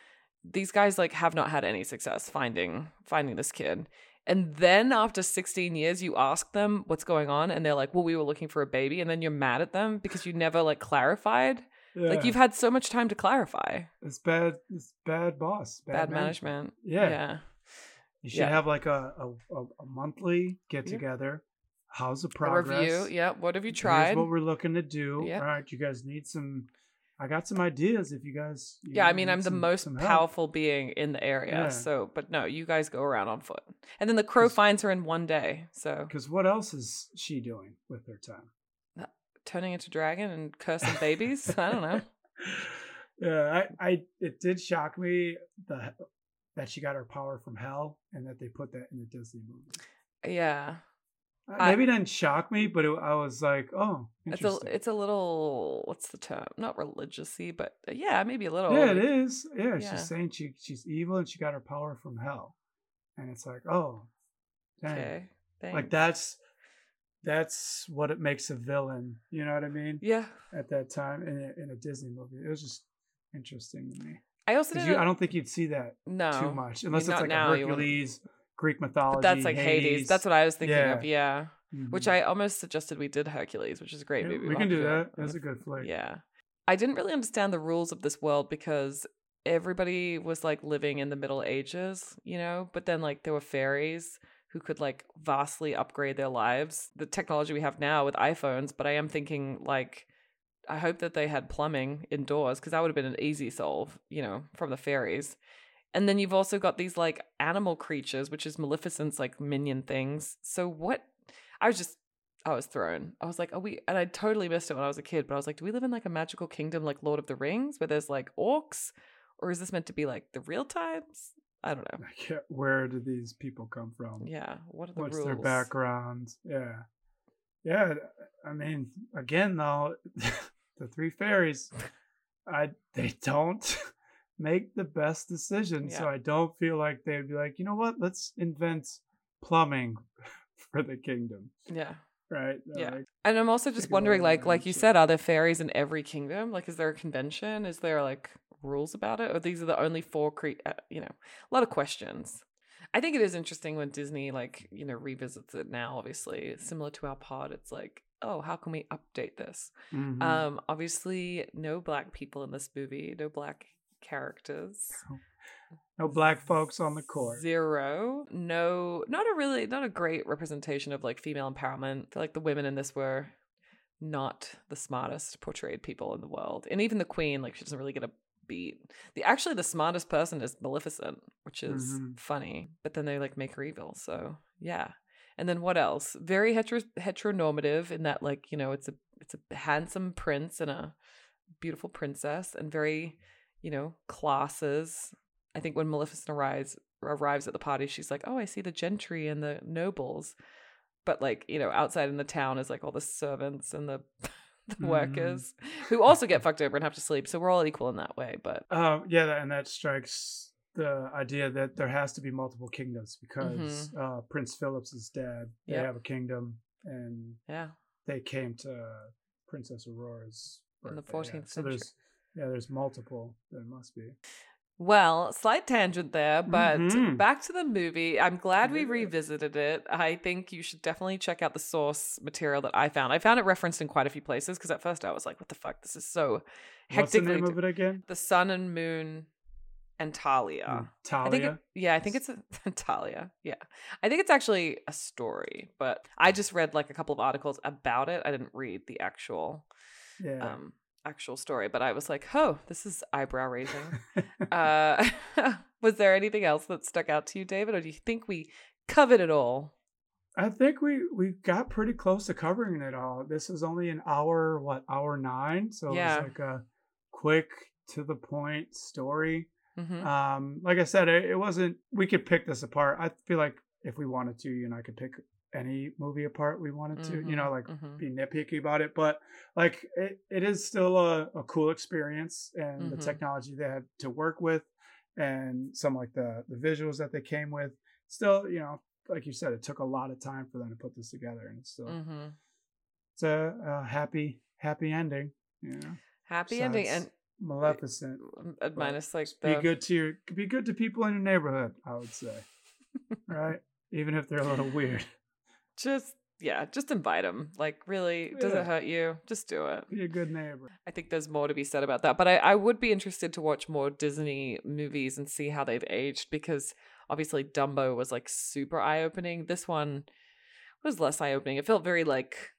These guys like have not had any success finding finding this kid. And then after 16 years, you ask them what's going on, and they're like, "Well, we were looking for a baby," and then you're mad at them because you never like clarified. Like you've had so much time to clarify. It's bad. It's bad boss. Bad, Bad, management. management. Yeah. Yeah. You should Yeah. have like a a, a, a monthly get together. How's the A progress? review. Yeah. What have you Here's tried? what we're looking to do. Yeah. All right, you guys need some. I got some ideas. If you guys. you Yeah, I mean, I'm the most powerful being in the area. Yeah. So, but no, you guys go around on foot. And then the crow finds her in one day. So, Because what else is she doing with her time? turning into dragon and cursing babies. I don't know. [laughs] yeah, I, I, it did shock me the that she got her power from hell, and that they put that in the Disney movie. Yeah, Uh, I- Maybe it didn't shock me, but it, I was like, oh, it's a it's a little what's the term? Not religiously, but uh, yeah, maybe a little. yeah, it is. Yeah, Yeah. she's saying she she's evil and she got her power from hell, and it's like, oh, dang. Okay, like that's that's what it makes a villain. You know what I mean? Yeah, At that time in a, in a Disney movie, it was just interesting to me. I also you, I don't think you'd see that no too much unless it's like now, a. Hercules, Greek mythology. But that's like Hades. That's what I was thinking of. Yeah, which Mhm. I almost suggested we did Hercules, which is a great Yeah, movie. we can do that. That's a good flick. Yeah. I didn't really understand the rules of this world because everybody was like living in the Middle Ages, you know, but then like there were fairies who could like vastly upgrade their lives. The technology we have now with iPhones, but I am thinking like I hope that they had plumbing indoors because that would have been an easy solve, you know, from the fairies. And then you've also got these like animal creatures, which is Maleficent's like minion things. So what? I was just, I was thrown. I was like, are we? And I totally missed it when I was a kid. But I was like, do we live in like a magical kingdom like Lord of the Rings where there's like orcs, or is this meant to be like the real times? I don't know. Yeah, where do these people come from? Yeah, what are the What's rules? their background? Yeah, yeah. I mean, again, though, [laughs] the three fairies, I they don't [laughs] make the best decisions. So I don't feel like they'd be like, you know what? Let's invent plumbing [laughs] for the kingdom. Yeah, right? Yeah. Like, And I'm also just wondering, like, like you shit. said, are there fairies in every kingdom? Like, is there a convention? Is there like rules about it, or these are the only four? Cre- uh, you know, a lot of questions. I think it is interesting when Disney, like, you know, revisits it now. Obviously, similar to our pod, it's like, oh, how can we update this? mhm. Um, obviously, no black people in this movie, no black characters. no black folks on the court. Zero. No, not a really, not a great representation of like female empowerment. I feel like the women in this were not the smartest portrayed people in the world. And even the queen, like, she doesn't really get a beat. The actually the smartest person is Maleficent, which is Mhm. funny. But then they like make her evil. So yeah. And then what else? Very hetero- heteronormative in that like, you know, it's a it's a handsome prince and a beautiful princess and very, you know, classes. I think when Maleficent arrives arrives at the party, she's like, "Oh, I see the gentry and the nobles." But like, you know, outside in the town is like all the servants and the, [laughs] the Mhm. workers who also get fucked over and have to sleep. So we're all equal in that way, but Um, yeah, and that strikes the idea that there has to be multiple kingdoms because uh, Prince Philip's dad, they Mm-hmm. Yep. have a kingdom, and yeah. they came to Princess Aurora's In the 14th yeah. So century. there's yeah, there's multiple. There must be. Well, slight tangent there, but Mhm. back to the movie. I'm glad we revisited it. I think you should definitely check out the source material that I found. I found it referenced in quite a few places because at first I was like, what the fuck? This is so What's the name of it again? The Sun and Moon and Talia. Mm, I think, it, Talia. yeah, I think it's a, [laughs] Talia. Yeah, I think it's actually a story, but I just read like a couple of articles about it. I didn't read the actual, yeah. um, actual story, but I was like, oh, this is eyebrow raising. [laughs] uh, [laughs] was there anything else that stuck out to you, David, or do you think we covered it all? I think we we got pretty close to covering it all. This is only an hour, what hour nine? So Yeah. it's like a quick to the point story. hmm Um, like I said, it, it wasn't. We could pick this apart. I feel like if we wanted to, you and I could pick any movie apart we wanted to. You know, Mhm, like mhm. be nitpicky about it. But like it, it is still a, a cool experience, and the Mhm. technology they had to work with, and some like the the visuals that they came with. Still, you know, like you said, it took a lot of time for them to put this together, and it's still hmm it's a, a happy happy ending. You know, Happy ending and Maleficent. um, uh, minus like Be good to your be good to people in your neighborhood, I would say. right? [laughs] Even if they're a little weird. Just yeah, just invite him. Like, really, does Yeah. it hurt you? Just do it. Be a good neighbor. I think there's more to be said about that. But I, I would be interested to watch more Disney movies and see how they've aged because obviously Dumbo was like super eye opening. This one was less eye opening. It felt very like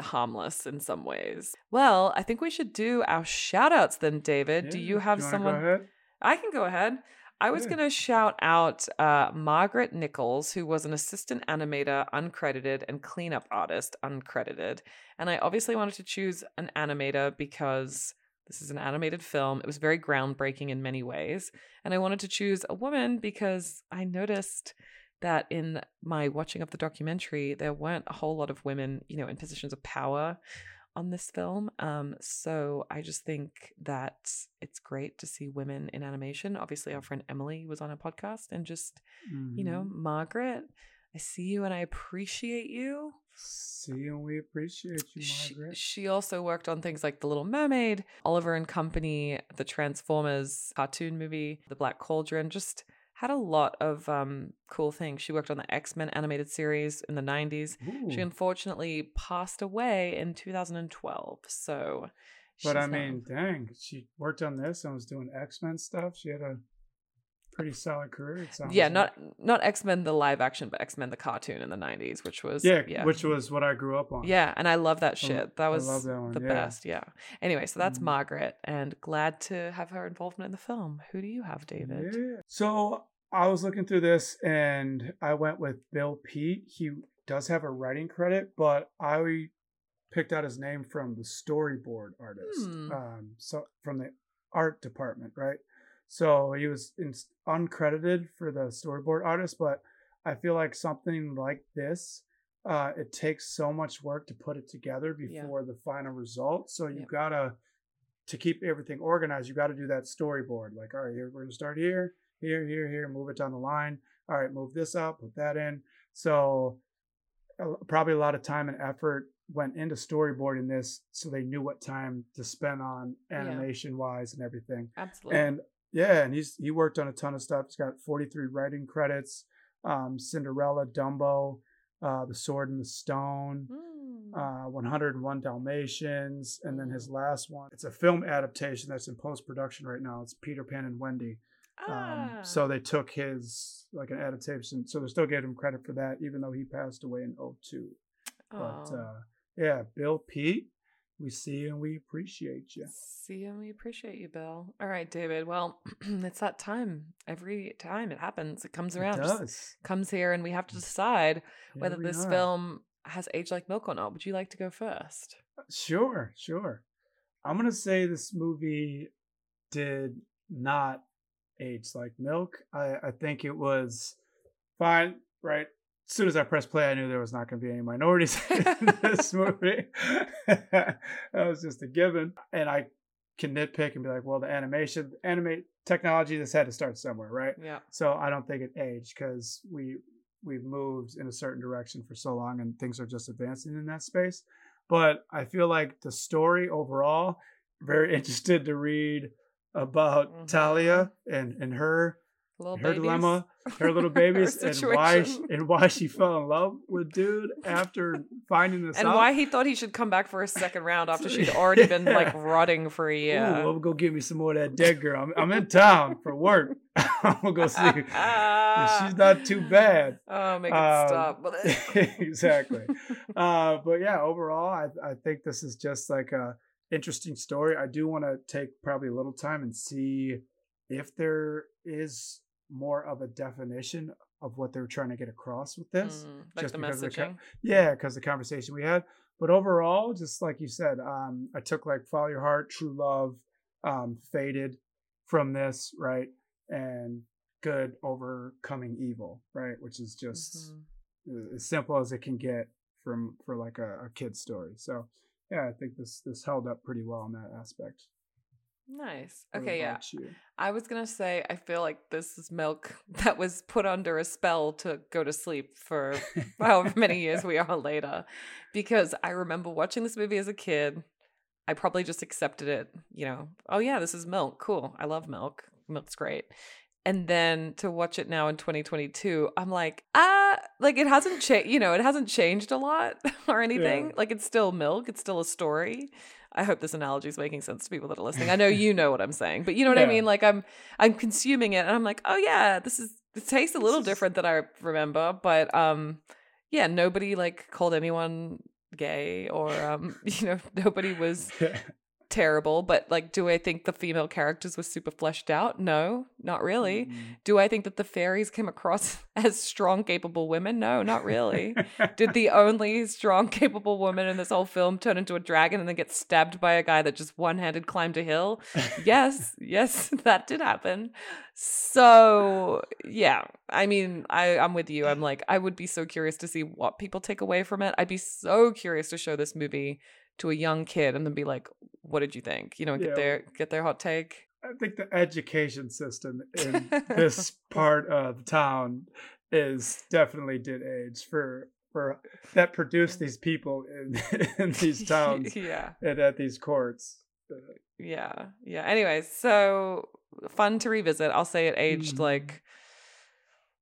harmless in some ways. Well, I think we should do our shout outs then, David. do you have wanna someone? Go ahead? I can go ahead. I was Yeah. going to shout out uh, Margaret Nichols, who was an assistant animator, uncredited, and cleanup artist, uncredited. And I obviously wanted to choose an animator because this is an animated film. It was very groundbreaking in many ways. And I wanted to choose a woman because I noticed that in my watching of the documentary, there weren't a whole lot of women, you know, in positions of power on this film. Um, so I just think that it's great to see women in animation. Obviously, our friend Emily was on a podcast, and just you know, Mhm. Margaret, I see you and I appreciate you. See you and we appreciate you, She, Margaret. she also worked on things like The Little Mermaid, Oliver and Company, the Transformers cartoon movie, The Black Cauldron, just had a lot of um, cool things. She worked on the X Men animated series in the 90s. She unfortunately passed away in 2012. So, but I now- mean, dang, she worked on this and was doing X Men stuff. She had a pretty solid career. It sounds yeah, like. not not X Men the live action, but X Men the cartoon in the 90s, which was yeah, yeah, which was what I grew up on. yeah, and I love that shit. That was that one, the yeah. best. Yeah. Anyway, so that's Mhm. Margaret, and glad to have her involvement in the film. Who do you have, David? Yeah. So I was looking through this and I went with Bill Peet. He does have a writing credit, but I picked out his name from the storyboard artist. Hmm. Um, so from the art department, right? So he was in, uncredited for the storyboard artist, but I feel like something like this, uh, it takes so much work to put it together Yeah. before the final result. So you gotta to keep everything organized, you got to do that storyboard. Like, all right, here we're gonna start here, here, here, here, move it down the line. All right, move this up, put that in. So probably a lot of time and effort went into storyboarding this, so they knew what time to spend on Yeah. animation wise and everything. Absolutely. And yeah, and he's he worked on a ton of stuff. He's got 43 writing credits. Um, Cinderella, Dumbo, uh, The Sword and the Stone, Mm. uh, 101 Dalmatians, and then his last one. It's a film adaptation that's in post production right now. It's Peter Pan and Wendy. Um, Ah. so they took his like an adaptation. So they still gave him credit for that, even though he passed away in 02. But uh, yeah, Bill Peet, we see and we appreciate you. See and we appreciate you, Bill. All right, David. Well, [clears throat] it's that time. Every time it happens, it comes around. It just does. comes here, and we have to decide whether Here we this are. film has aged like milk or not. Would you like to go first? Uh, sure, sure. I'm gonna say this movie did not age like milk. I, I think it was fine, right? As soon as I pressed play, I knew there was not gonna be any minorities [laughs] in this movie. [laughs] that was just a given. And I can nitpick and be like, well, the animation, animate technology, this had to start somewhere, right? Yeah. So I don't think it aged because we we've moved in a certain direction for so long and things are just advancing in that space. But I feel like the story overall, very [laughs] interested to read about Mhm. Talia and and her Little her babies. dilemma, her little [laughs] babies, Her and why and why she fell in love with dude after finding this and out. why he thought he should come back for a second round [laughs] after she'd already been like rotting for a Ooh, year. well, go get me some more of that dead girl. I'm, I'm in town for work. [laughs] I'm gonna go see. her. She's not too bad. Oh, make it Um, stop. exactly. Uh, but yeah, overall, I, I think this is just like a interesting story. I do want to take probably a little time and see if there is more of a definition of what they were trying to get across with this. Mm, like just the because of the co- Yeah, because the conversation we had. But overall, just like you said, um, I took like Follow Your Heart, True Love, um, Faded from this, right? And good overcoming evil, right? Which is just Mhm. uh, as simple as it can get from for like a, a kid's story. So yeah, I think this this held up pretty well in that aspect. Nice. Okay, yeah. you? I was gonna say I feel like this is milk [laughs] that was put under a spell to go to sleep for [laughs] however many years we are later. Because I remember watching this movie as a kid. I probably just accepted it, you know, oh yeah, this is milk. Cool. I love milk. Milk's great. And then to watch it now in 2022, I'm like, ah, like it hasn't changed, you know, it hasn't changed a lot [laughs] or anything. Yeah. Like it's still milk, it's still a story. I hope this analogy is making sense to people that are listening. I know you know what I'm saying, but you know what I mean? Like I'm I'm consuming it and I'm like, oh yeah, this is it tastes a little different than I remember, but um yeah, nobody like called anyone gay or um [laughs] you know, nobody was [laughs] terrible, but like do I think the female characters were super fleshed out? No, not really. Mm. Do I think that the fairies came across [laughs] as strong, capable women? No, not really. [laughs] Did the only strong, [laughs] capable woman in this whole film turn into a dragon and then get stabbed by a guy that just one handed climbed a hill? Yes, yes, that did happen. So, yeah, I mean, I, I'm with you. I'm like, I would be so curious to see what people take away from it. I'd be so curious to show this movie to a young kid and then be like, what did you think? You know, get Yeah. their get their hot take. I think the education system in [laughs] this part of the town is definitely did age for for that produced these people in [laughs] in these towns yeah. and at these courts. Yeah. Yeah. Anyways, so fun to revisit. I'll say it aged Mhm. like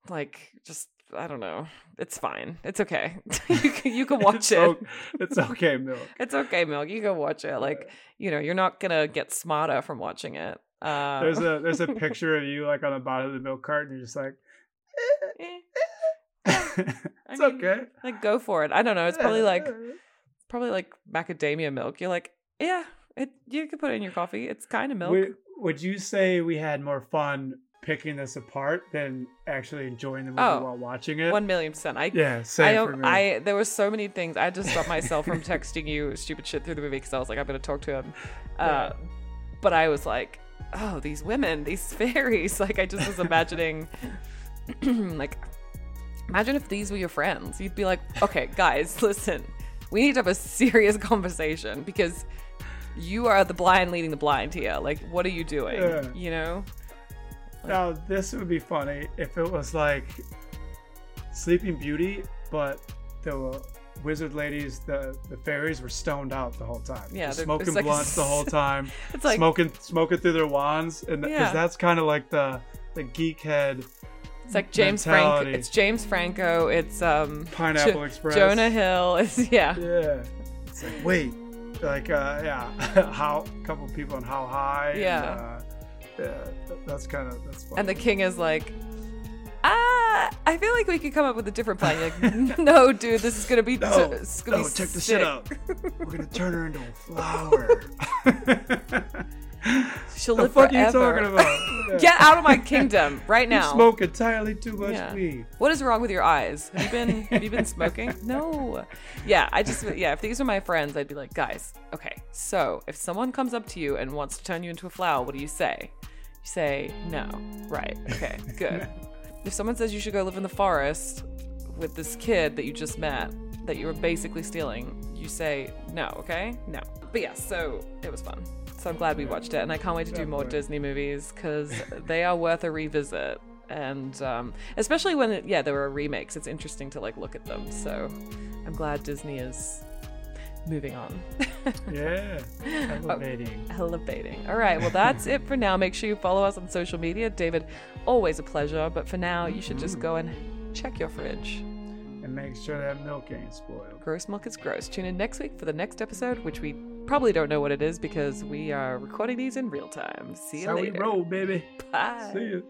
like just I don't know. It's fine. It's okay. [laughs] you can you can [laughs] watch it's it. o- it's okay, milk. It's okay, Milk. You can watch it. Like, you know, you're not gonna get smarter from watching it. Uh There's a there's a [laughs] picture of you like on the bottom of the milk carton. You're just like, eh, I it's mean, okay. Like go for it. I don't know. It's probably like probably like macadamia milk. You're like, yeah, it you could put it in your coffee. It's kind of milk. Would, would you say we had more fun picking this apart than actually enjoying the movie Oh, while watching it? One million percent. I yeah, I same for don't. me. I there were so many things. I just stopped myself from texting you stupid shit through the movie because I was like, I'm gonna talk to him. Uh, But I was like, oh, these women, these [laughs] fairies. Like I just was imagining, [clears throat] like, imagine if these were your friends. You'd be like, okay, guys, [laughs] listen, we need to have a serious conversation because you are the blind leading the blind here. Like, what are you doing? Yeah. You know? Now this would be funny if it was like Sleeping Beauty, but the wizard ladies, the the fairies were stoned out the whole time. Yeah, smoking like- blunts the whole [laughs] time. It's like smoking smoking through their wands, and because Yeah. that's kind of like the the geek head it's like James Franco. It's James Franco. It's um Pineapple Jo- Express. Jonah Hill. [laughs] It's yeah. Yeah. It's like wait, like uh, yeah, [laughs] how a couple people on how high. and, Yeah. uh, yeah, that's kind of that's fun. And the king is like, ah, I feel like we could come up with a different plan. You're like, no, dude, this is gonna be, no, it's gonna no, be check this sick. shit out. We're gonna turn her into a [laughs] flower. [laughs] [laughs] She'll the live fuck forever. are you talking about? Yeah. [laughs] Get out of my kingdom right [laughs] You now. smoke entirely too much Yeah. weed. What is wrong with your eyes? Have you been have you been smoking? No. Yeah, I just yeah, if these were my friends, I'd be like, guys, okay, so if someone comes up to you and wants to turn you into a flower, what do you say? You say no. Right. Okay, good. if someone says you should go live in the forest with this kid that you just met, that you were basically stealing, you say no, okay? No. But yeah, so it was fun. So I'm glad we watched it, and I can't wait to do more Disney movies because they are worth a revisit. And um, especially when, it, yeah, there were remakes, it's interesting to like look at them. So I'm glad Disney is moving on, [laughs] Yeah, elevating. elevating. All right, well that's it for now. Make sure you follow us on social media. David, always a pleasure. But for now, you should just go and check your fridge. And make sure that milk ain't spoiled. Gross milk is gross. Tune in next week for the next episode, which we probably don't know what it is because we are recording these in real time. See That's you how we later. roll, baby. Bye. See you.